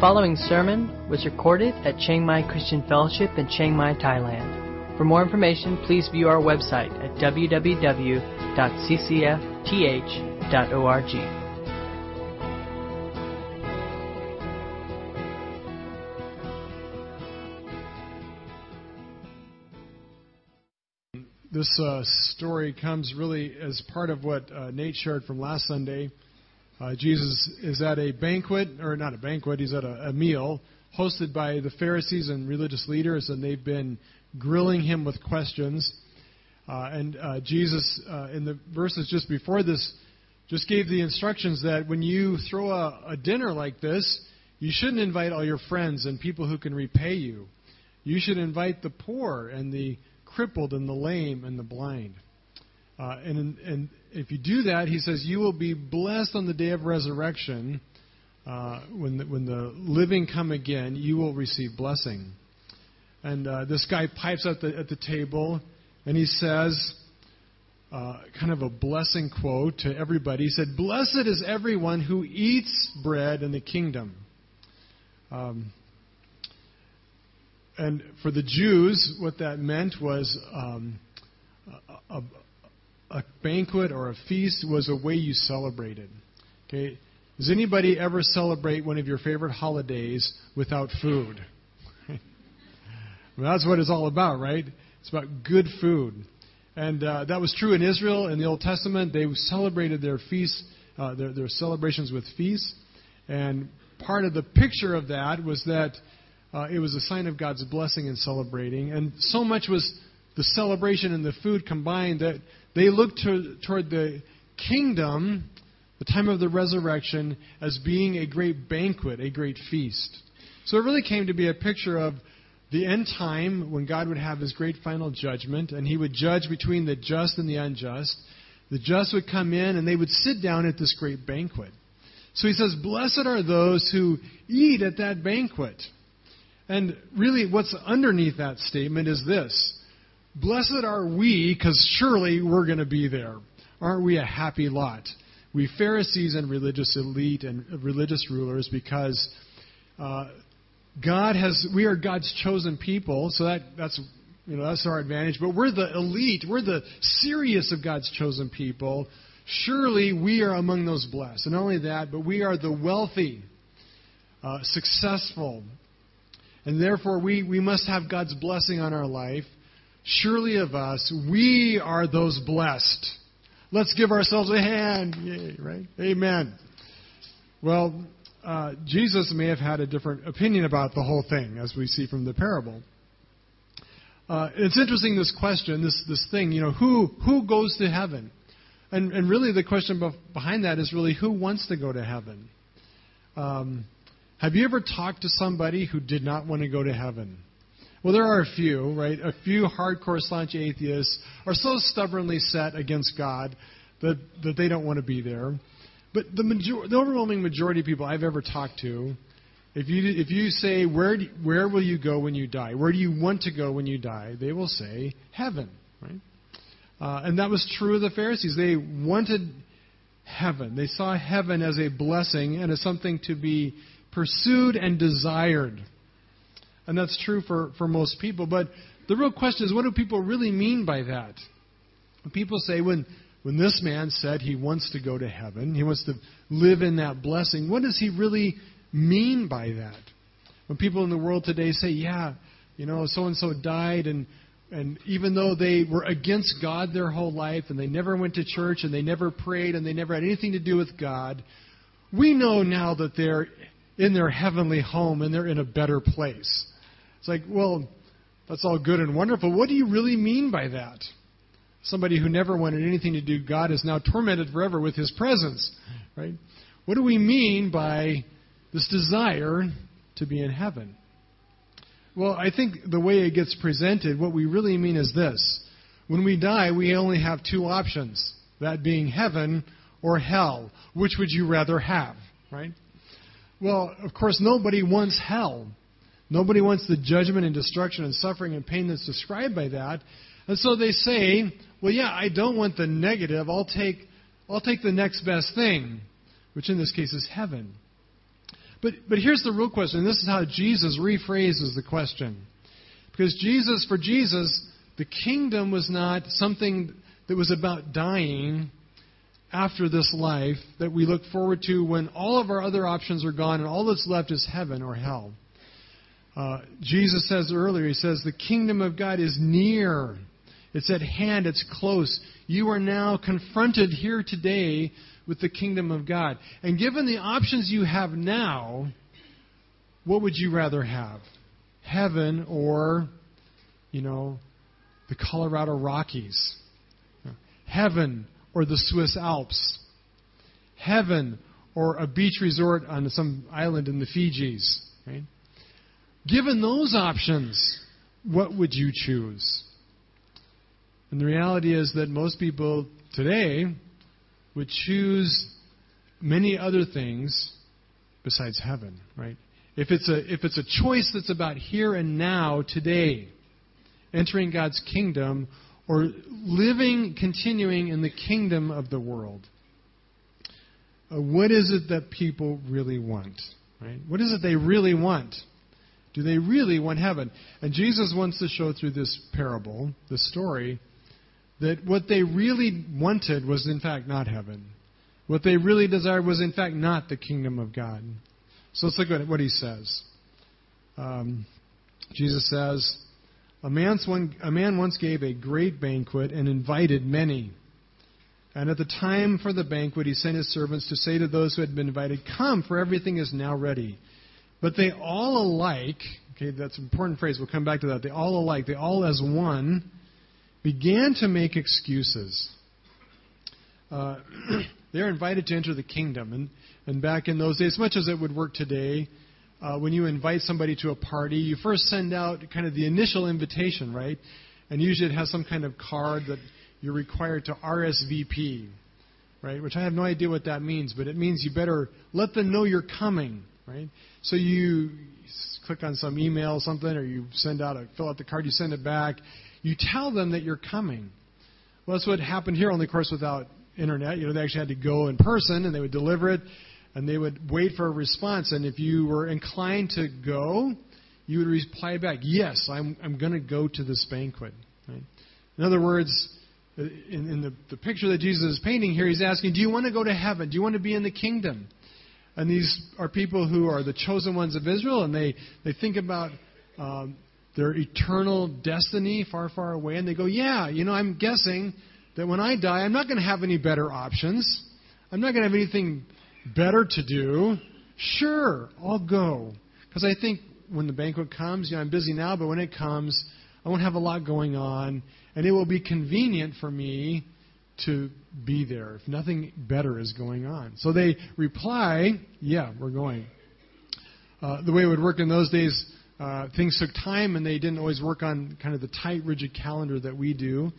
following sermon was recorded at Chiang Mai Christian Fellowship in Chiang Mai, Thailand. For more information, please view our website at www.ccfth.org. This uh, story comes really as part of what uh, Nate shared from last Sunday. Uh, Jesus is at a banquet, or not a banquet, he's at a, a meal hosted by the Pharisees and religious leaders, and they've been grilling him with questions. Uh, and uh, Jesus, uh, in the verses just before this, just gave the instructions that when you throw a, a dinner like this, you shouldn't invite all your friends and people who can repay you. You should invite the poor and the crippled and the lame and the blind. Uh, and, and if you do that, he says, you will be blessed on the day of resurrection. Uh, when, the, when the living come again, you will receive blessing. And uh, this guy pipes at the, at the table and he says, uh, kind of a blessing quote to everybody. He said, Blessed is everyone who eats bread in the kingdom. Um, and for the Jews, what that meant was um, a, a, banquet or a feast was a way you celebrated. Okay, does anybody ever celebrate one of your favorite holidays without food? well, that's what it's all about, right? It's about good food, and uh, that was true in Israel in the Old Testament. They celebrated their feasts, uh, their, their celebrations with feasts, and part of the picture of that was that uh, it was a sign of God's blessing in celebrating. And so much was the celebration and the food combined that they looked to, toward the kingdom, the time of the resurrection, as being a great banquet, a great feast. So it really came to be a picture of the end time when God would have his great final judgment and he would judge between the just and the unjust. The just would come in and they would sit down at this great banquet. So he says, Blessed are those who eat at that banquet. And really, what's underneath that statement is this Blessed are we, because surely we're going to be there. Aren't we a happy lot? We Pharisees and religious elite and religious rulers, because uh, God has, we are God's chosen people, so that, that's, you know, that's our advantage. But we're the elite, we're the serious of God's chosen people. Surely we are among those blessed. And not only that, but we are the wealthy, uh, successful, and therefore, we, we must have God's blessing on our life. Surely of us, we are those blessed. Let's give ourselves a hand. Yay, right? Amen. Well, uh, Jesus may have had a different opinion about the whole thing, as we see from the parable. Uh, it's interesting this question, this this thing, you know, who who goes to heaven, and and really the question behind that is really who wants to go to heaven. Um, have you ever talked to somebody who did not want to go to heaven? Well, there are a few, right? A few hardcore staunch atheists are so stubbornly set against God that, that they don't want to be there. But the, major, the overwhelming majority of people I've ever talked to, if you, if you say, where, do, where will you go when you die? Where do you want to go when you die? They will say, heaven, right? Uh, and that was true of the Pharisees. They wanted heaven. They saw heaven as a blessing and as something to be pursued and desired. And that's true for, for most people. But the real question is what do people really mean by that? People say when, when this man said he wants to go to heaven, he wants to live in that blessing, what does he really mean by that? When people in the world today say, yeah, you know, so and so died and and even though they were against God their whole life and they never went to church and they never prayed and they never had anything to do with God, we know now that they're in their heavenly home and they're in a better place. It's like, well, that's all good and wonderful. What do you really mean by that? Somebody who never wanted anything to do God is now tormented forever with his presence, right? What do we mean by this desire to be in heaven? Well, I think the way it gets presented, what we really mean is this. When we die, we only have two options, that being heaven or hell. Which would you rather have, right? Well, of course, nobody wants hell. Nobody wants the judgment and destruction and suffering and pain that's described by that. And so they say, well, yeah, I don't want the negative. I'll take, I'll take the next best thing, which in this case is heaven. But, but here's the real question. This is how Jesus rephrases the question. Because Jesus, for Jesus, the kingdom was not something that was about dying after this life that we look forward to when all of our other options are gone and all that's left is heaven or hell. Uh, Jesus says earlier, He says, the kingdom of God is near. It's at hand, it's close. You are now confronted here today with the kingdom of God. And given the options you have now, what would you rather have? Heaven or, you know, the Colorado Rockies? Heaven or the Swiss Alps? Heaven or a beach resort on some island in the Fijis? Right? Given those options, what would you choose? And the reality is that most people today would choose many other things besides heaven, right? If it's a if it's a choice that's about here and now today, entering God's kingdom or living continuing in the kingdom of the world. Uh, what is it that people really want, right? What is it they really want? Do they really want heaven? And Jesus wants to show through this parable, this story, that what they really wanted was in fact not heaven. What they really desired was in fact not the kingdom of God. So let's look at what he says. Um, Jesus says, a, man's one, a man once gave a great banquet and invited many. And at the time for the banquet, he sent his servants to say to those who had been invited, Come, for everything is now ready. But they all alike, okay, that's an important phrase, we'll come back to that. They all alike, they all as one, began to make excuses. Uh, they're invited to enter the kingdom. And, and back in those days, as much as it would work today, uh, when you invite somebody to a party, you first send out kind of the initial invitation, right? And usually it has some kind of card that you're required to RSVP, right? Which I have no idea what that means, but it means you better let them know you're coming right? So you click on some email, something, or you send out a fill out the card, you send it back. You tell them that you're coming. Well, that's what happened here, only of course without internet. You know, they actually had to go in person, and they would deliver it, and they would wait for a response. And if you were inclined to go, you would reply back, "Yes, I'm I'm going to go to this banquet." Right? In other words, in, in the, the picture that Jesus is painting here, he's asking, "Do you want to go to heaven? Do you want to be in the kingdom?" And these are people who are the chosen ones of Israel, and they, they think about um, their eternal destiny far, far away, and they go, Yeah, you know, I'm guessing that when I die, I'm not going to have any better options. I'm not going to have anything better to do. Sure, I'll go. Because I think when the banquet comes, you know, I'm busy now, but when it comes, I won't have a lot going on, and it will be convenient for me to be there if nothing better is going on. So they reply, Yeah, we're going. Uh, the way it would work in those days, uh, things took time and they didn't always work on kind of the tight, rigid calendar that we do.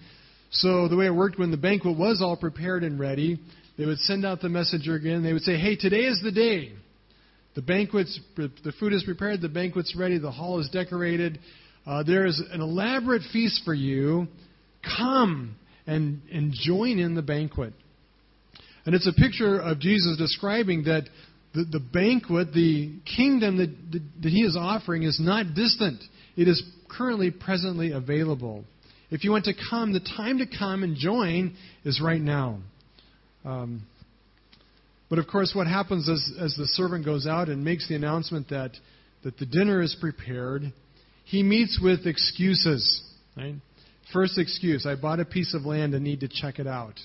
So the way it worked when the banquet was all prepared and ready, they would send out the messenger again. They would say, Hey, today is the day. The banquet's, the food is prepared, the banquet's ready, the hall is decorated. Uh, there is an elaborate feast for you. Come and, and join in the banquet. And it's a picture of Jesus describing that the, the banquet, the kingdom that, that, that he is offering, is not distant. It is currently, presently available. If you want to come, the time to come and join is right now. Um, but of course, what happens as, as the servant goes out and makes the announcement that, that the dinner is prepared, he meets with excuses. Right? First excuse I bought a piece of land and need to check it out.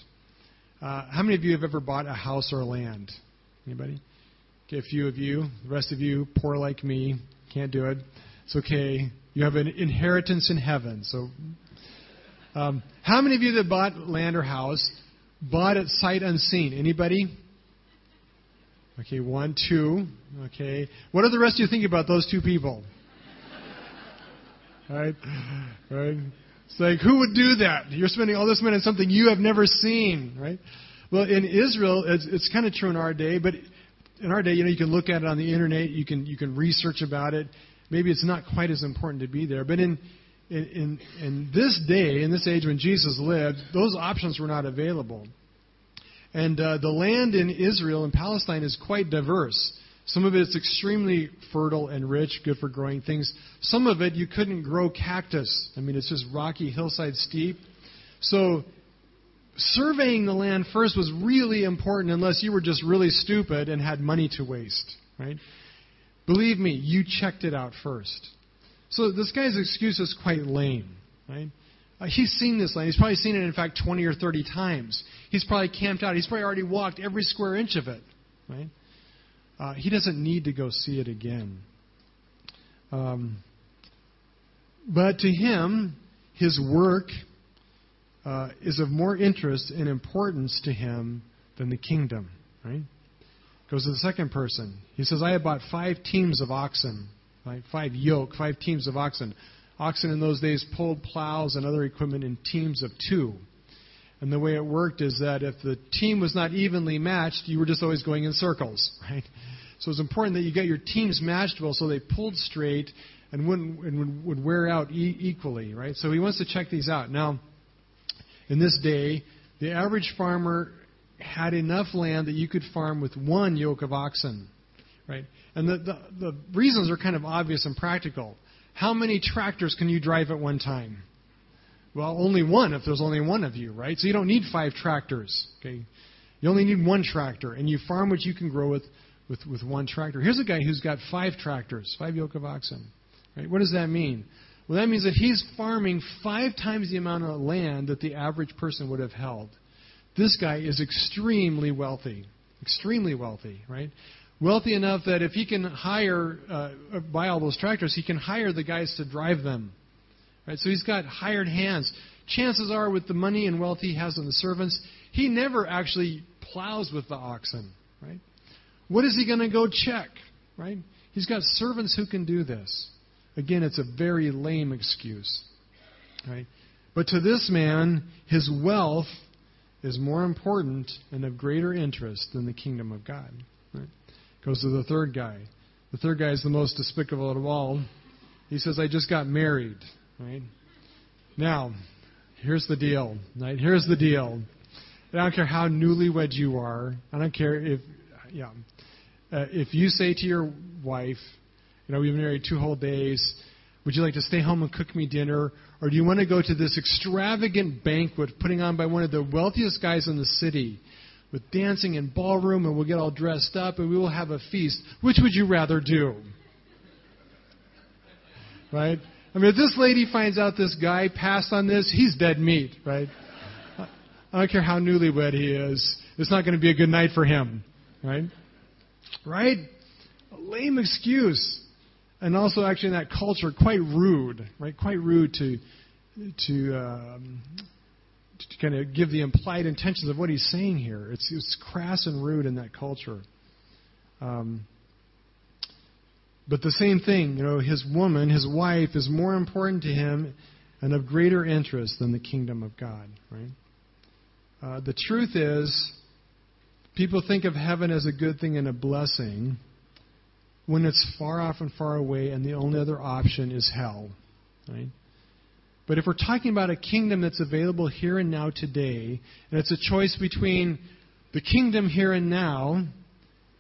Uh, how many of you have ever bought a house or land? Anybody? Okay, a few of you. The rest of you, poor like me, can't do it. It's okay. You have an inheritance in heaven. So, um, how many of you that bought land or house bought it sight unseen? Anybody? Okay, one, two. Okay. What do the rest of you think about those two people? Right? Right? It's like, who would do that? You're spending all this money on something you have never seen, right? Well, in Israel, it's, it's kind of true in our day, but in our day, you know, you can look at it on the internet, you can you can research about it. Maybe it's not quite as important to be there, but in in in, in this day, in this age when Jesus lived, those options were not available. And uh, the land in Israel and Palestine is quite diverse. Some of it's extremely fertile and rich, good for growing things. Some of it you couldn't grow cactus. I mean, it's just rocky, hillside, steep. So surveying the land first was really important unless you were just really stupid and had money to waste, right? Believe me, you checked it out first. So this guy's excuse is quite lame, right? Uh, he's seen this land. He's probably seen it, in fact, 20 or 30 times. He's probably camped out. He's probably already walked every square inch of it, right? Uh, he doesn't need to go see it again. Um, but to him, his work uh, is of more interest and importance to him than the kingdom, right? Goes to the second person. He says, I have bought five teams of oxen, right? five yoke, five teams of oxen. Oxen in those days pulled plows and other equipment in teams of two. And the way it worked is that if the team was not evenly matched, you were just always going in circles, right? So it's important that you get your teams matched well so they pulled straight and wouldn't and would wear out e- equally, right? So he wants to check these out. Now, in this day, the average farmer had enough land that you could farm with one yoke of oxen, right? And the, the, the reasons are kind of obvious and practical. How many tractors can you drive at one time? Well, only one if there's only one of you, right? So you don't need five tractors, okay? You only need one tractor, and you farm what you can grow with, with, with one tractor. Here's a guy who's got five tractors, five yoke of oxen. Right? What does that mean? Well, that means that he's farming five times the amount of land that the average person would have held. This guy is extremely wealthy. Extremely wealthy, right? Wealthy enough that if he can hire, uh, buy all those tractors, he can hire the guys to drive them. Right? So he's got hired hands. Chances are, with the money and wealth he has on the servants, he never actually plows with the oxen. Right? What is he going to go check? Right? He's got servants who can do this. Again, it's a very lame excuse. Right? But to this man, his wealth is more important and of greater interest than the kingdom of God. Right? Goes to the third guy. The third guy is the most despicable of all. He says, I just got married. Right? Now, here's the deal. Right? Here's the deal. I don't care how newlywed you are. I don't care if, yeah. Uh, if you say to your wife, you know, we've been married two whole days. Would you like to stay home and cook me dinner? Or do you want to go to this extravagant banquet putting on by one of the wealthiest guys in the city with dancing and ballroom and we'll get all dressed up and we will have a feast? Which would you rather do? Right? I mean, if this lady finds out this guy passed on this, he's dead meat, right? I don't care how newlywed he is. It's not going to be a good night for him, right? Right? A lame excuse and also actually in that culture quite rude, right? Quite rude to to um, to kind of give the implied intentions of what he's saying here. It's it's crass and rude in that culture. Um, but the same thing, you know, his woman, his wife, is more important to him and of greater interest than the kingdom of God, right? Uh, the truth is, people think of heaven as a good thing and a blessing, when it's far off and far away and the only other option is hell. Right? But if we're talking about a kingdom that's available here and now today, and it's a choice between the kingdom here and now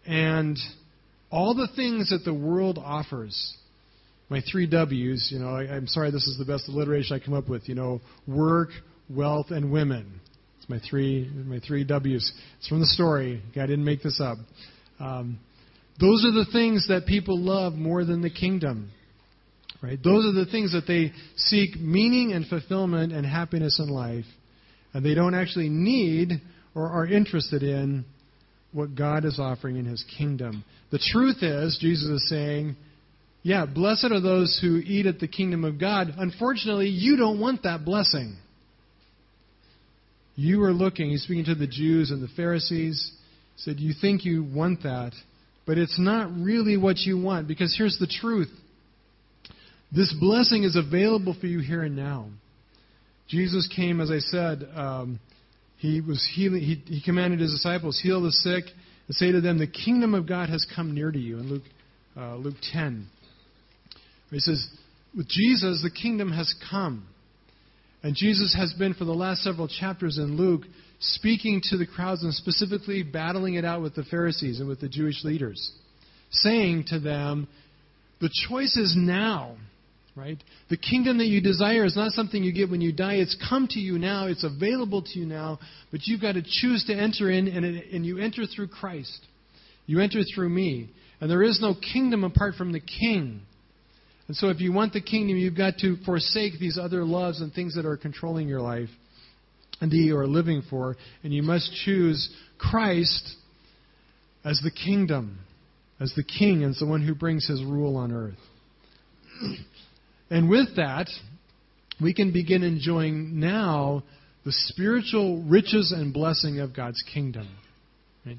and all the things that the world offers, my three W's, you know, I, am sorry this is the best alliteration I come up with, you know, work, wealth, and women. It's my three, my three W's. It's from the story. I didn't make this up. Um, those are the things that people love more than the kingdom. Right? Those are the things that they seek meaning and fulfillment and happiness in life. And they don't actually need or are interested in what God is offering in his kingdom. The truth is, Jesus is saying, yeah, blessed are those who eat at the kingdom of God. Unfortunately, you don't want that blessing. You are looking, he's speaking to the Jews and the Pharisees, said, You think you want that, but it's not really what you want because here's the truth this blessing is available for you here and now. Jesus came, as I said, um, he was healing. He, he, commanded his disciples heal the sick and say to them, "The kingdom of God has come near to you." In Luke, uh, Luke 10, he says, "With Jesus, the kingdom has come." And Jesus has been, for the last several chapters in Luke, speaking to the crowds and specifically battling it out with the Pharisees and with the Jewish leaders. saying to them, the choice is now. Right? The kingdom that you desire is not something you get when you die. It's come to you now. It's available to you now. But you've got to choose to enter in, and, it, and you enter through Christ. You enter through me. And there is no kingdom apart from the king. And so if you want the kingdom, you've got to forsake these other loves and things that are controlling your life and that you are living for. And you must choose Christ as the kingdom, as the king, as the one who brings his rule on earth. And with that, we can begin enjoying now the spiritual riches and blessing of God's kingdom. Right?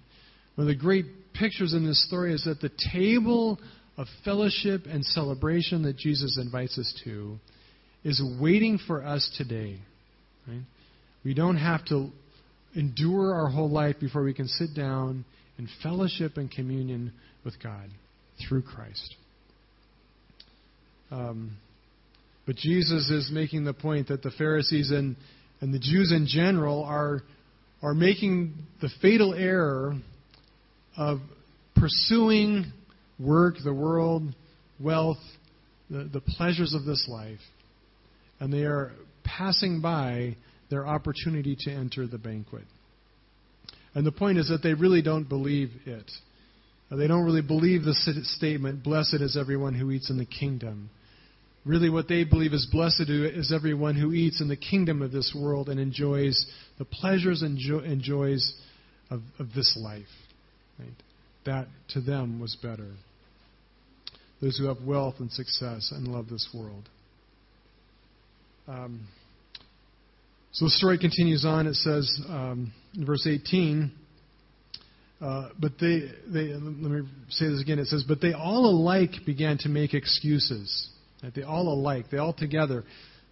One of the great pictures in this story is that the table of fellowship and celebration that Jesus invites us to is waiting for us today. Right? We don't have to endure our whole life before we can sit down in fellowship and communion with God through Christ. Um, but Jesus is making the point that the Pharisees and, and the Jews in general are, are making the fatal error of pursuing work, the world, wealth, the, the pleasures of this life, and they are passing by their opportunity to enter the banquet. And the point is that they really don't believe it. They don't really believe the statement, Blessed is everyone who eats in the kingdom. Really, what they believe is blessed is everyone who eats in the kingdom of this world and enjoys the pleasures and, jo- and joys of, of this life. Right? That to them was better. Those who have wealth and success and love this world. Um, so the story continues on. It says um, in verse 18. Uh, but they, they, let me say this again. It says, but they all alike began to make excuses. Right? They all alike, they all together.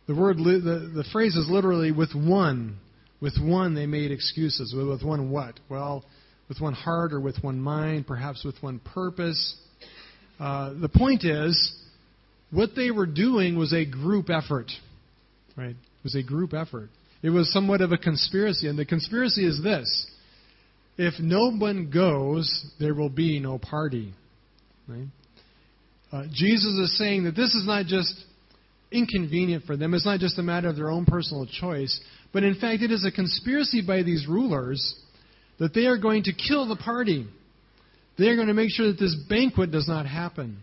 The word, the, the phrase is literally with one. With one, they made excuses. With one what? Well, with one heart or with one mind, perhaps with one purpose. Uh, the point is, what they were doing was a group effort. Right? It was a group effort. It was somewhat of a conspiracy, and the conspiracy is this: if no one goes, there will be no party. Right? Uh, Jesus is saying that this is not just inconvenient for them. It's not just a matter of their own personal choice, but in fact, it is a conspiracy by these rulers that they are going to kill the party. They are going to make sure that this banquet does not happen.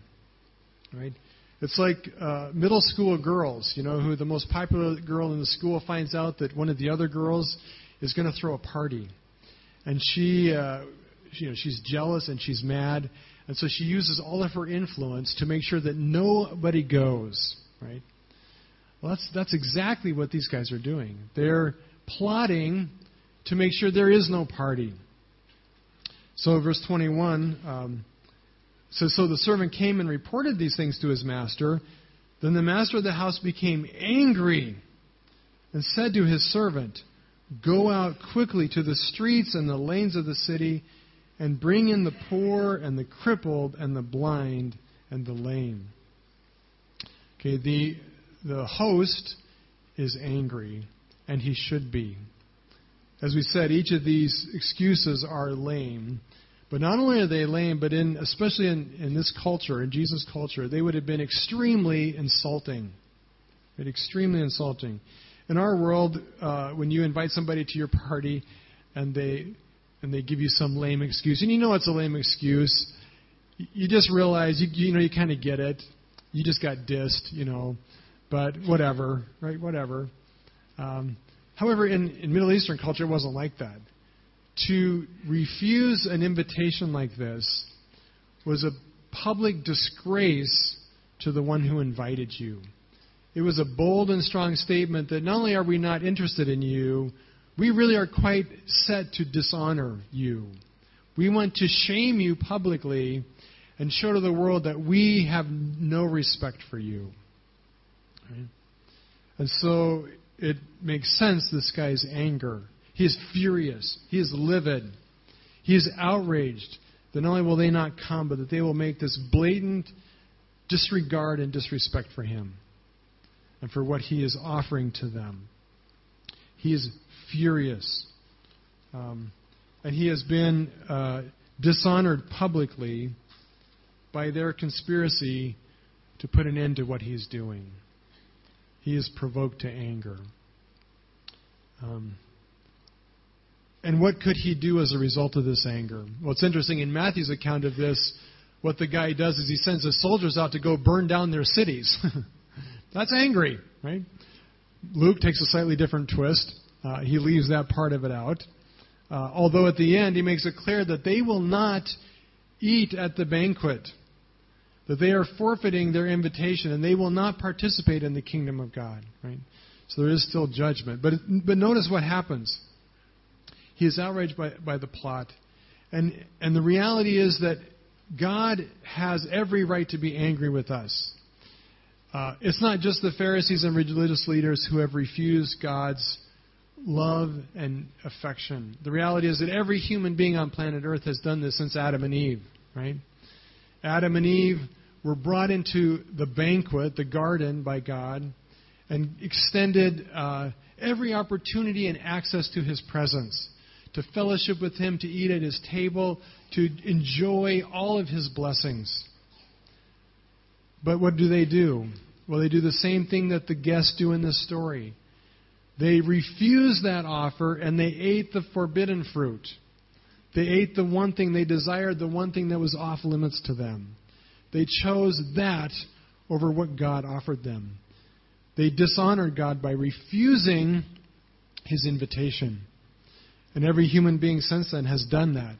Right? It's like uh, middle school girls, you know, who the most popular girl in the school finds out that one of the other girls is going to throw a party, and she, uh, you know, she's jealous and she's mad, and so she uses all of her influence to make sure that nobody goes, right? Well, that's, that's exactly what these guys are doing. They're plotting to make sure there is no party. So, verse 21 um, says So the servant came and reported these things to his master. Then the master of the house became angry and said to his servant, Go out quickly to the streets and the lanes of the city and bring in the poor and the crippled and the blind and the lame. Okay, the, the host is angry, and he should be. As we said, each of these excuses are lame. But not only are they lame, but in, especially in, in this culture, in Jesus' culture, they would have been extremely insulting. Extremely insulting. In our world, uh, when you invite somebody to your party and they and they give you some lame excuse, and you know it's a lame excuse. You just realize you you know you kind of get it. You just got dissed, you know, but whatever, right? Whatever. Um, however, in, in Middle Eastern culture, it wasn't like that. To refuse an invitation like this was a public disgrace to the one who invited you. It was a bold and strong statement that not only are we not interested in you, we really are quite set to dishonor you. We want to shame you publicly and show to the world that we have no respect for you. Right? And so it makes sense this guy's anger. He is furious. He is livid. He is outraged that not only will they not come, but that they will make this blatant disregard and disrespect for him and for what he is offering to them. He is furious. Um, and he has been uh, dishonored publicly by their conspiracy to put an end to what he's doing. He is provoked to anger. Um, and what could he do as a result of this anger? Well, it's interesting. In Matthew's account of this, what the guy does is he sends his soldiers out to go burn down their cities. That's angry, right? Luke takes a slightly different twist. Uh, he leaves that part of it out. Uh, although at the end, he makes it clear that they will not eat at the banquet, that they are forfeiting their invitation, and they will not participate in the kingdom of God, right? So there is still judgment. But, but notice what happens. He is outraged by, by the plot. And, and the reality is that God has every right to be angry with us. Uh, it's not just the Pharisees and religious leaders who have refused God's love and affection. The reality is that every human being on planet Earth has done this since Adam and Eve, right? Adam and Eve were brought into the banquet, the garden, by God, and extended uh, every opportunity and access to His presence to fellowship with Him, to eat at His table, to enjoy all of His blessings. But what do they do? Well, they do the same thing that the guests do in this story. They refused that offer and they ate the forbidden fruit. They ate the one thing they desired, the one thing that was off limits to them. They chose that over what God offered them. They dishonored God by refusing his invitation. And every human being since then has done that.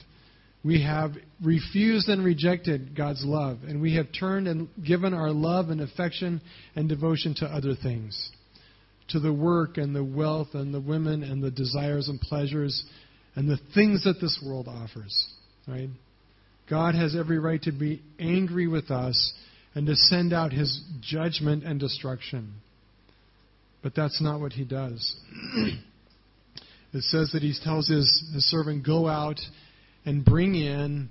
We have refused and rejected God's love, and we have turned and given our love and affection and devotion to other things to the work and the wealth and the women and the desires and pleasures and the things that this world offers. Right? God has every right to be angry with us and to send out his judgment and destruction. But that's not what he does. It says that he tells his, his servant, Go out and bring in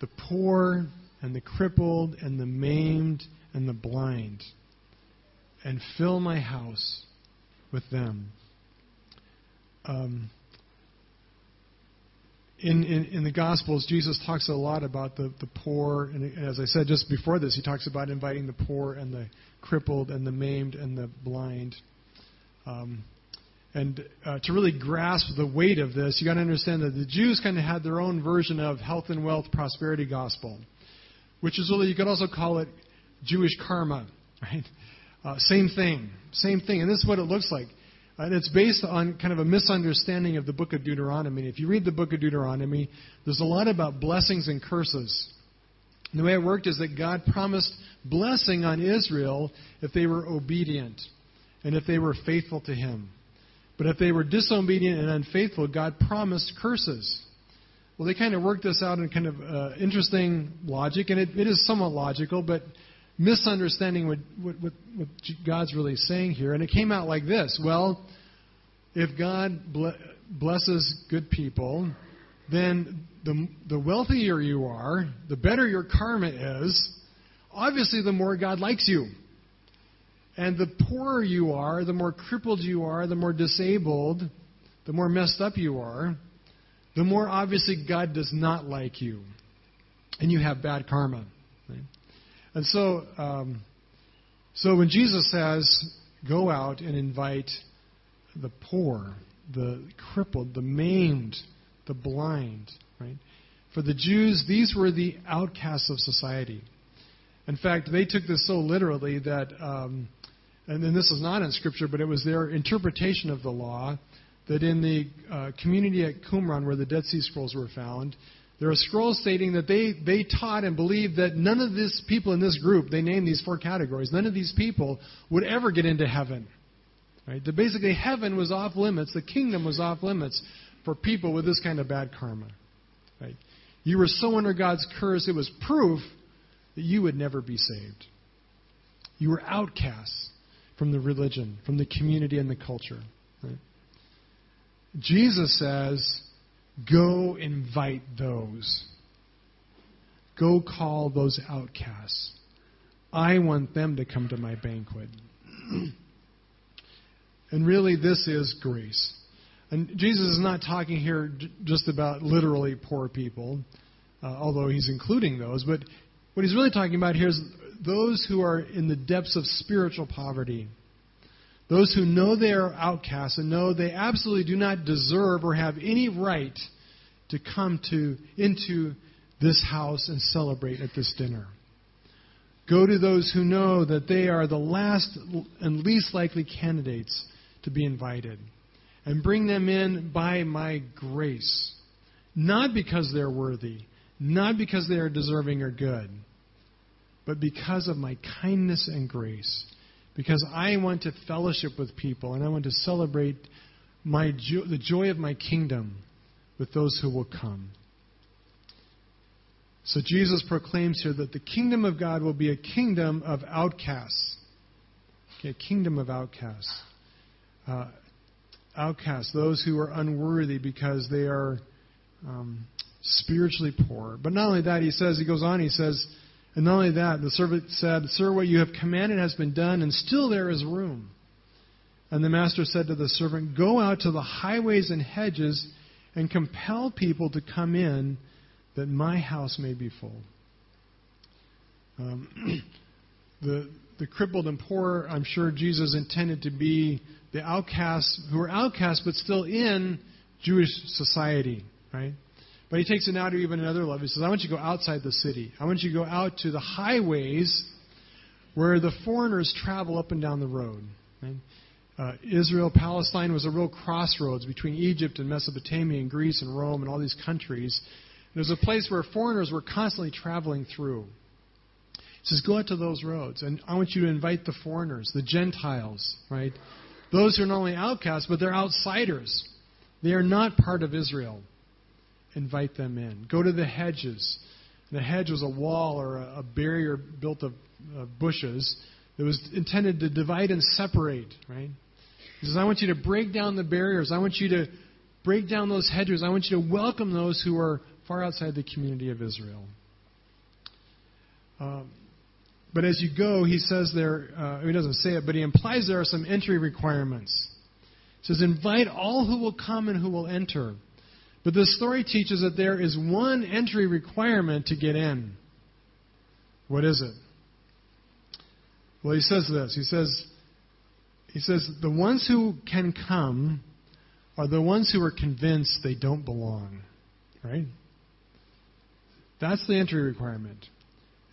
the poor and the crippled and the maimed and the blind, and fill my house with them. Um, in, in, in, the Gospels, Jesus talks a lot about the, the poor, and as I said just before this, he talks about inviting the poor and the crippled and the maimed and the blind. Um, and uh, to really grasp the weight of this, you got to understand that the Jews kind of had their own version of health and wealth prosperity gospel, which is really you could also call it Jewish karma, right? Uh, same thing, same thing, and this is what it looks like. And it's based on kind of a misunderstanding of the book of Deuteronomy. If you read the book of Deuteronomy, there's a lot about blessings and curses. And the way it worked is that God promised blessing on Israel if they were obedient and if they were faithful to Him. But if they were disobedient and unfaithful, God promised curses. Well, they kind of worked this out in kind of uh, interesting logic, and it, it is somewhat logical, but misunderstanding what, what, what, God's really saying here. And it came out like this Well, if God blesses good people, then the, the wealthier you are, the better your karma is. Obviously, the more God likes you. And the poorer you are, the more crippled you are, the more disabled, the more messed up you are, the more obviously God does not like you. And you have bad karma. Right? And so, um, so when Jesus says, go out and invite the poor, the crippled, the maimed, the blind, right? For the Jews, these were the outcasts of society. In fact, they took this so literally that um, and then this is not in Scripture, but it was their interpretation of the law, that in the uh, community at Qumran, where the Dead Sea Scrolls were found, there are scrolls stating that they, they taught and believed that none of these people in this group, they named these four categories, none of these people would ever get into heaven. Right? That basically heaven was off limits, the kingdom was off limits for people with this kind of bad karma. Right? You were so under God's curse, it was proof that you would never be saved. You were outcasts from the religion, from the community and the culture. Right? Jesus says, Go invite those. Go call those outcasts. I want them to come to my banquet. and really, this is grace. And Jesus is not talking here just about literally poor people, uh, although he's including those, but what he's really talking about here is those who are in the depths of spiritual poverty. Those who know they are outcasts and know they absolutely do not deserve or have any right to come to into this house and celebrate at this dinner. Go to those who know that they are the last and least likely candidates to be invited and bring them in by my grace. Not because they're worthy, not because they are deserving or good, but because of my kindness and grace. Because I want to fellowship with people and I want to celebrate my jo- the joy of my kingdom with those who will come. So Jesus proclaims here that the kingdom of God will be a kingdom of outcasts. Okay, a kingdom of outcasts. Uh, outcasts, those who are unworthy because they are um, spiritually poor. But not only that, he says, he goes on, he says, and not only that, the servant said, Sir, what you have commanded has been done, and still there is room. And the master said to the servant, Go out to the highways and hedges and compel people to come in that my house may be full. Um, the, the crippled and poor, I'm sure Jesus intended to be the outcasts who were outcasts but still in Jewish society, right? But he takes it now to even another level. He says, I want you to go outside the city. I want you to go out to the highways where the foreigners travel up and down the road. Uh, Israel, Palestine was a real crossroads between Egypt and Mesopotamia and Greece and Rome and all these countries. It was a place where foreigners were constantly traveling through. He says, Go out to those roads, and I want you to invite the foreigners, the Gentiles, right? Those who are not only outcasts, but they're outsiders. They are not part of Israel. Invite them in. Go to the hedges. The hedge was a wall or a, barrier built of uh, bushes that was intended to divide and separate, right? He says, I want you to break down the barriers. I want you to break down those hedges. I want you to welcome those who are far outside the community of Israel. Um, but as you go, he says there, uh, he doesn't say it, but he implies there are some entry requirements. He says, invite all who will come and who will enter. But this story teaches that there is one entry requirement to get in. What is it? Well, he says this. He says, he says, the ones who can come are the ones who are convinced they don't belong. Right? That's the entry requirement.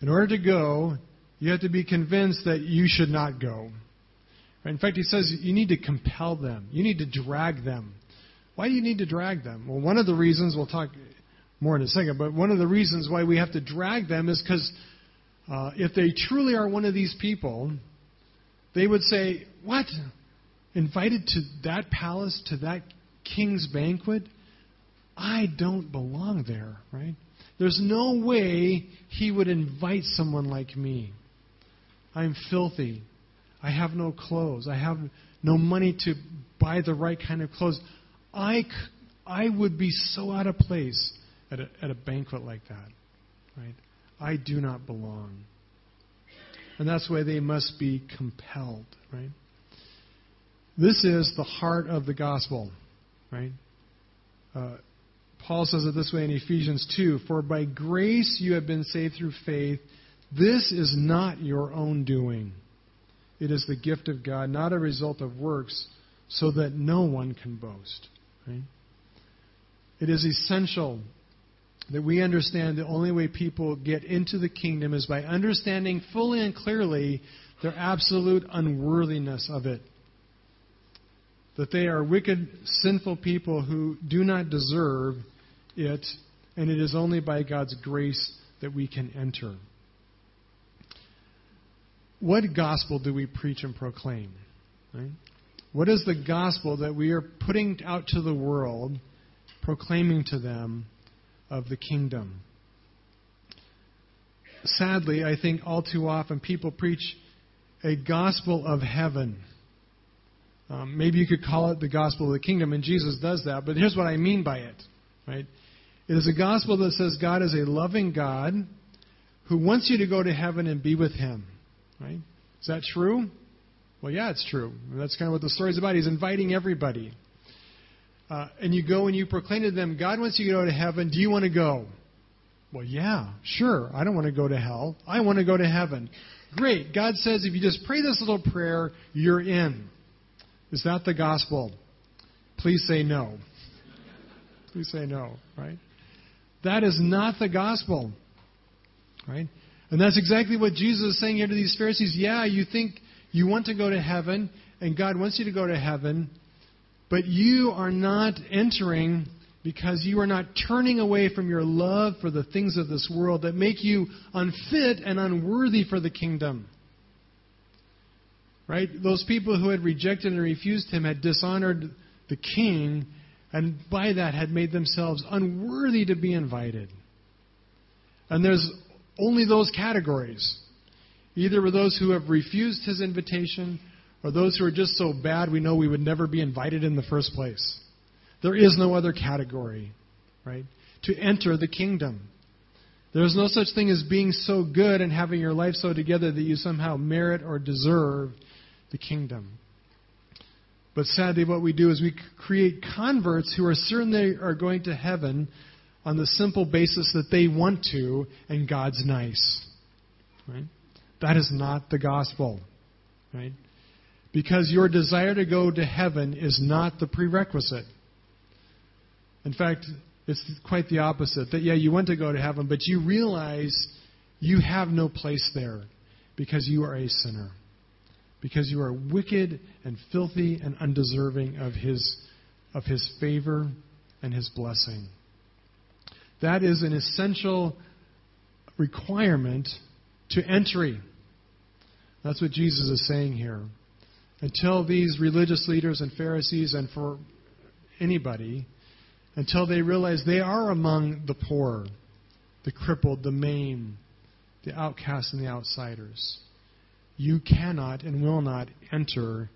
In order to go, you have to be convinced that you should not go. In fact, he says you need to compel them. You need to drag them. Why do you need to drag them? Well, one of the reasons, we'll talk more in a second, but one of the reasons why we have to drag them is because uh, if they truly are one of these people, they would say, What? Invited to that palace, to that king's banquet? I don't belong there, right? There's no way he would invite someone like me. I'm filthy. I have no clothes. I have no money to buy the right kind of clothes. I, I would be so out of place at a, at a banquet like that, right? I do not belong. And that's why they must be compelled, right? This is the heart of the gospel, right? Uh, Paul says it this way in Ephesians 2 For by grace you have been saved through faith. This is not your own doing. It is the gift of God, not a result of works, so that no one can boast. Right? It is essential that we understand the only way people get into the kingdom is by understanding fully and clearly their absolute unworthiness of it. That they are wicked, sinful people who do not deserve it, and it is only by God's grace that we can enter. What gospel do we preach and proclaim? Right? What is the gospel that we are putting out to the world, proclaiming to them of the kingdom. Sadly, I think all too often people preach a gospel of heaven. Um, maybe you could call it the gospel of the kingdom, and Jesus does that. But here's what I mean by it, right? It is a gospel that says God is a loving God who wants you to go to heaven and be with Him, right? Is that true? Well, yeah, it's true. That's kind of what the story's about. He's inviting everybody. Uh, and you go and you proclaim to them, God wants you to go to heaven. Do you want to go? Well, yeah, sure. I don't want to go to hell. I want to go to heaven. Great. God says if you just pray this little prayer, you're in. Is that the gospel? Please say no. Please say no, right? That is not the gospel, right? And that's exactly what Jesus is saying here to these Pharisees. Yeah, you think you want to go to heaven, and God wants you to go to heaven, but you are not entering because you are not turning away from your love for the things of this world that make you unfit and unworthy for the kingdom. Right? Those people who had rejected and refused him had dishonored the king, and by that had made themselves unworthy to be invited. And there's only those categories. Either were those who have refused his invitation, or those who are just so bad we know we would never be invited in the first place. There is no other category, right? To enter the kingdom. There is no such thing as being so good and having your life so together that you somehow merit or deserve the kingdom. But sadly, what we do is we create converts who are certain they are going to heaven on the simple basis that they want to and God's nice. Right? That is not the gospel. Right? Because your desire to go to heaven is not the prerequisite. In fact, it's quite the opposite. That, yeah, you want to go to heaven, but you realize you have no place there because you are a sinner because you are wicked and filthy and undeserving of his, of his favor and his blessing. That is an essential requirement to entry. That's what Jesus is saying here. Until these religious leaders and Pharisees, and for anybody, until they realize they are among the poor, the crippled, the maimed, the outcasts, and the outsiders you cannot and will not enter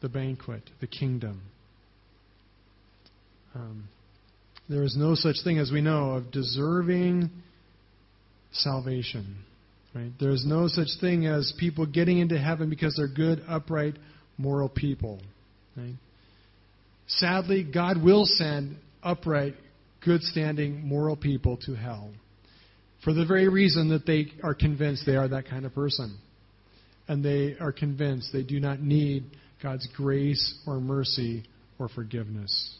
the banquet, the kingdom. Um, there is no such thing as we know of deserving salvation. Right? There is no such thing as people getting into heaven because they're good, upright, moral people. Right? Sadly, God will send upright, good standing, moral people to hell for the very reason that they are convinced they are that kind of person and they are convinced they do not need God's grace or mercy or forgiveness.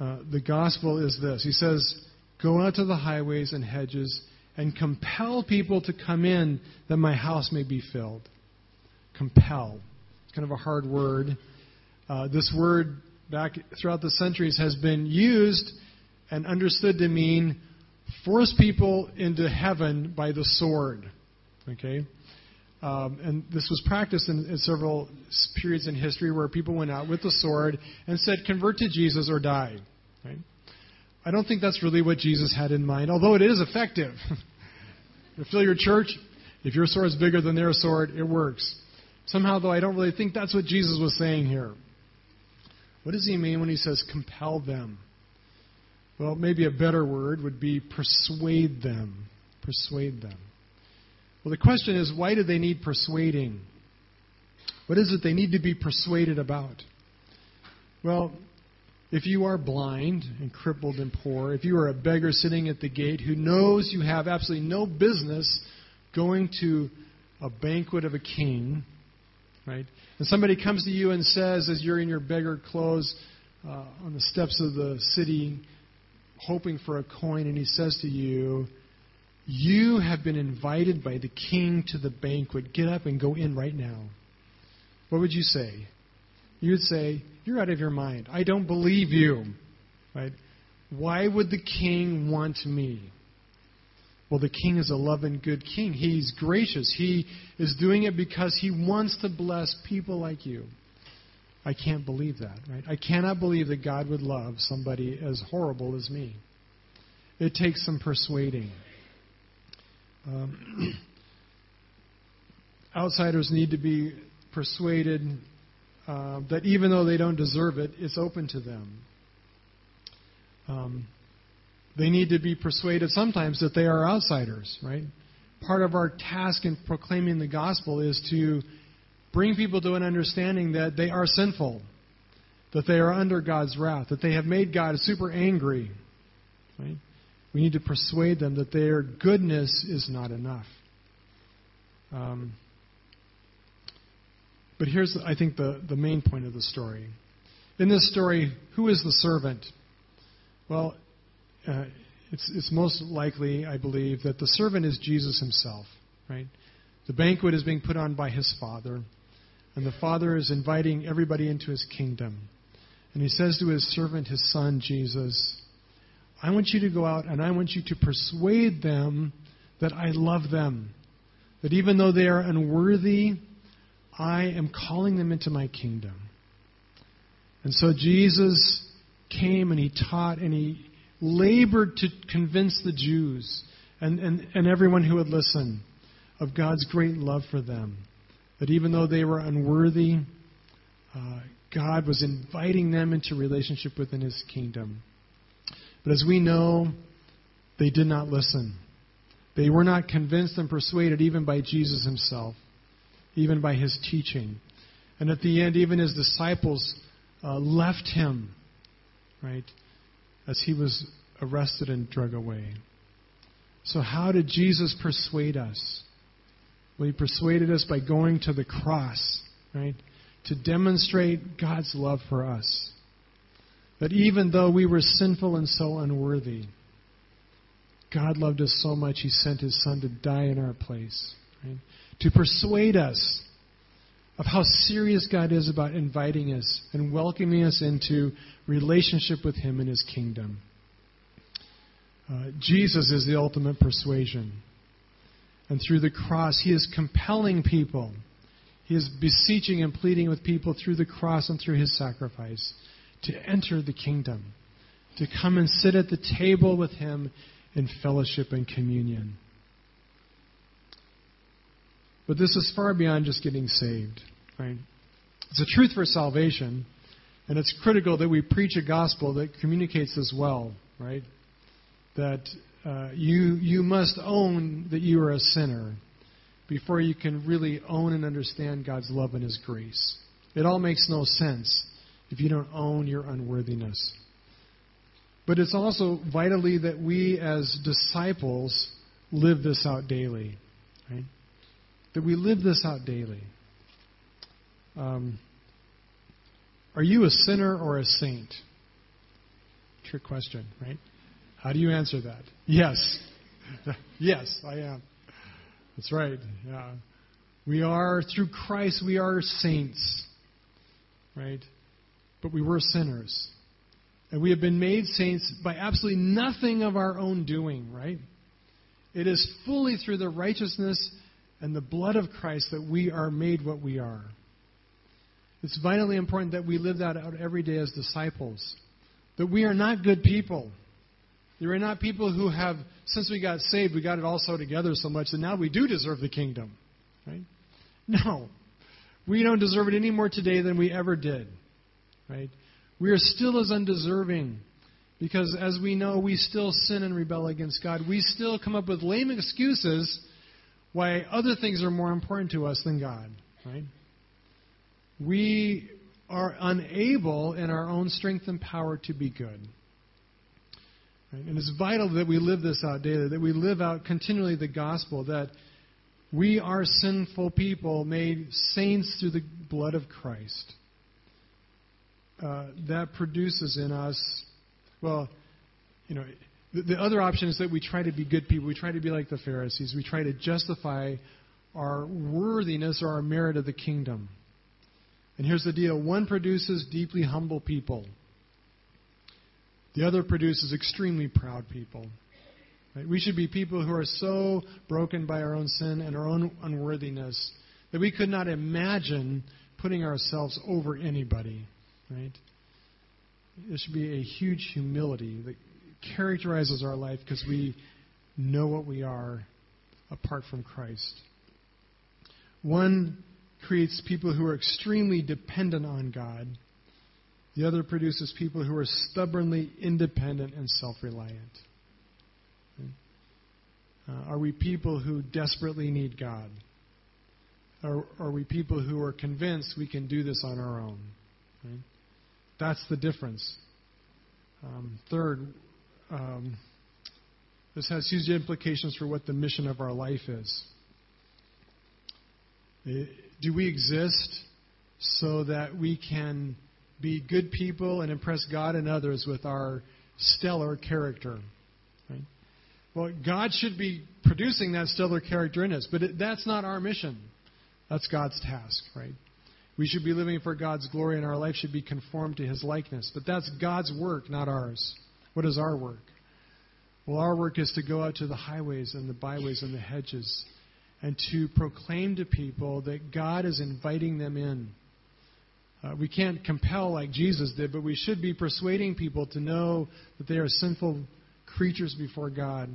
Uh, the gospel is this He says, Go out to the highways and hedges and compel people to come in that my house may be filled. Compel. It's kind of a hard word. Uh, this word, back throughout the centuries, has been used and understood to mean force people into heaven by the sword. Okay? Um, and this was practiced in, in, several periods in history where people went out with the sword and said, convert to Jesus or die. Right? I don't think that's really what Jesus had in mind, although it is effective. to fill your church, if your sword is bigger than their sword, it works. Somehow, though, I don't really think that's what Jesus was saying here. What does he mean when he says compel them? Well, maybe a better word would be persuade them. Persuade them. Well, the question is why do they need persuading? What is it they need to be persuaded about? Well, if you are blind and crippled and poor, if you are a beggar sitting at the gate who knows you have absolutely no business going to a banquet of a king, right? And somebody comes to you and says, as you're in your beggar clothes uh, on the steps of the city, hoping for a coin, and he says to you, you have been invited by the king to the banquet. Get up and go in right now. What would you say? You would say, You're out of your mind. I don't believe you. Right? Why would the king want me? Well, the king is a loving, good king. He's gracious. He is doing it because he wants to bless people like you. I can't believe that, right? I cannot believe that God would love somebody as horrible as me. It takes some persuading. Um, outsiders need to be persuaded uh, that even though they don't deserve it, it's open to them. Um, they need to be persuaded sometimes that they are outsiders, right? Part of our task in proclaiming the gospel is to bring people to an understanding that they are sinful, that they are under God's wrath, that they have made God super angry, right? We need to persuade them that their goodness is not enough. Um, but here's, I think, the, the main point of the story. In this story, who is the servant? Well, uh, it's, it's most likely, I believe, that the servant is Jesus himself, right? The banquet is being put on by his father, and the father is inviting everybody into his kingdom. And he says to his servant, his son, Jesus, I want you to go out and I want you to persuade them that I love them. That even though they are unworthy, I am calling them into my kingdom. And so Jesus came and he taught and he labored to convince the Jews and, and, and everyone who would listen of God's great love for them. That even though they were unworthy, uh, God was inviting them into relationship within his kingdom. But as we know, they did not listen. They were not convinced and persuaded even by Jesus himself, even by his teaching. And at the end, even his disciples uh, left him, right, as he was arrested and drug away. So, how did Jesus persuade us? Well, he persuaded us by going to the cross, right, to demonstrate God's love for us. That even though we were sinful and so unworthy, God loved us so much, He sent His Son to die in our place. Right? To persuade us of how serious God is about inviting us and welcoming us into relationship with Him and His kingdom. Uh, Jesus is the ultimate persuasion. And through the cross, He is compelling people. He is beseeching and pleading with people through the cross and through His sacrifice to enter the kingdom, to come and sit at the table with Him in fellowship and communion. But this is far beyond just getting saved, right? It's a truth for salvation, and it's critical that we preach a gospel that communicates this well, right? That uh, you you must own that you are a sinner before you can really own and understand God's love and His grace. It all makes no sense if you don't own your unworthiness. But it's also vitally that we as disciples live this out daily. Right? That we live this out daily. Um, are you a sinner or a saint? Trick question, right? How do you answer that? Yes. yes, I am. That's right. Yeah. We are, through Christ, we are saints. Right? but we were sinners. And we have been made saints by absolutely nothing of our own doing, right? It is fully through the righteousness and the blood of Christ that we are made what we are. It's vitally important that we live that out every day as disciples. That we are not good people. We are not people who have, since we got saved, we got it all so together so much that now we do deserve the kingdom. Right? No. We don't deserve it any more today than we ever did right? We are still as undeserving because, as we know, we still sin and rebel against God. We still come up with lame excuses why other things are more important to us than God, right? We are unable in our own strength and power to be good. Right? And it's vital that we live this out daily, that we live out continually the gospel, that we are sinful people made saints through the blood of Christ. Uh, that produces in us, well, you know, the, the other option is that we try to be good people. We try to be like the Pharisees. We try to justify our worthiness or our merit of the kingdom. And here's the deal one produces deeply humble people, the other produces extremely proud people. Right? We should be people who are so broken by our own sin and our own unworthiness that we could not imagine putting ourselves over anybody. Right? There should be a huge humility that characterizes our life because we know what we are apart from Christ. One creates people who are extremely dependent on God. The other produces people who are stubbornly independent and self reliant. Uh, are we people who desperately need God? Or are we people who are convinced we can do this on our own? Right? That's the difference. Um, third, um, this has huge implications for what the mission of our life is. Eh, do we exist so that we can be good people and impress God and others with our stellar character? Right? Well, God should be producing that stellar character in us, but it, that's not our mission. That's God's task, right? We should be living for God's glory, and our life should be conformed to His likeness. But that's God's work, not ours. What is our work? Well, our work is to go out to the highways and the byways and the hedges and to proclaim to people that God is inviting them in. Uh, we can't compel like Jesus did, but we should be persuading people to know that they are sinful creatures before God,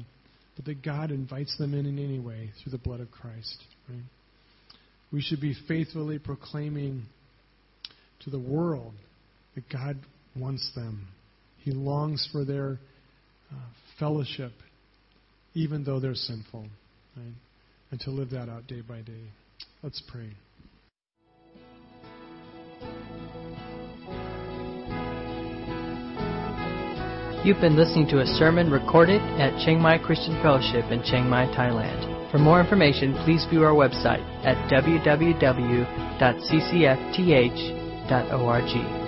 but that God invites them in in any way through the blood of Christ. Right? We should be faithfully proclaiming to the world that God wants them. He longs for their uh, fellowship, even though they're sinful. Right? And to live that out day by day. Let's pray. You've been listening to a sermon recorded at Chiang Mai Christian Fellowship in Chiang Mai, Thailand. For more information, please view our website at www.ccfth.org.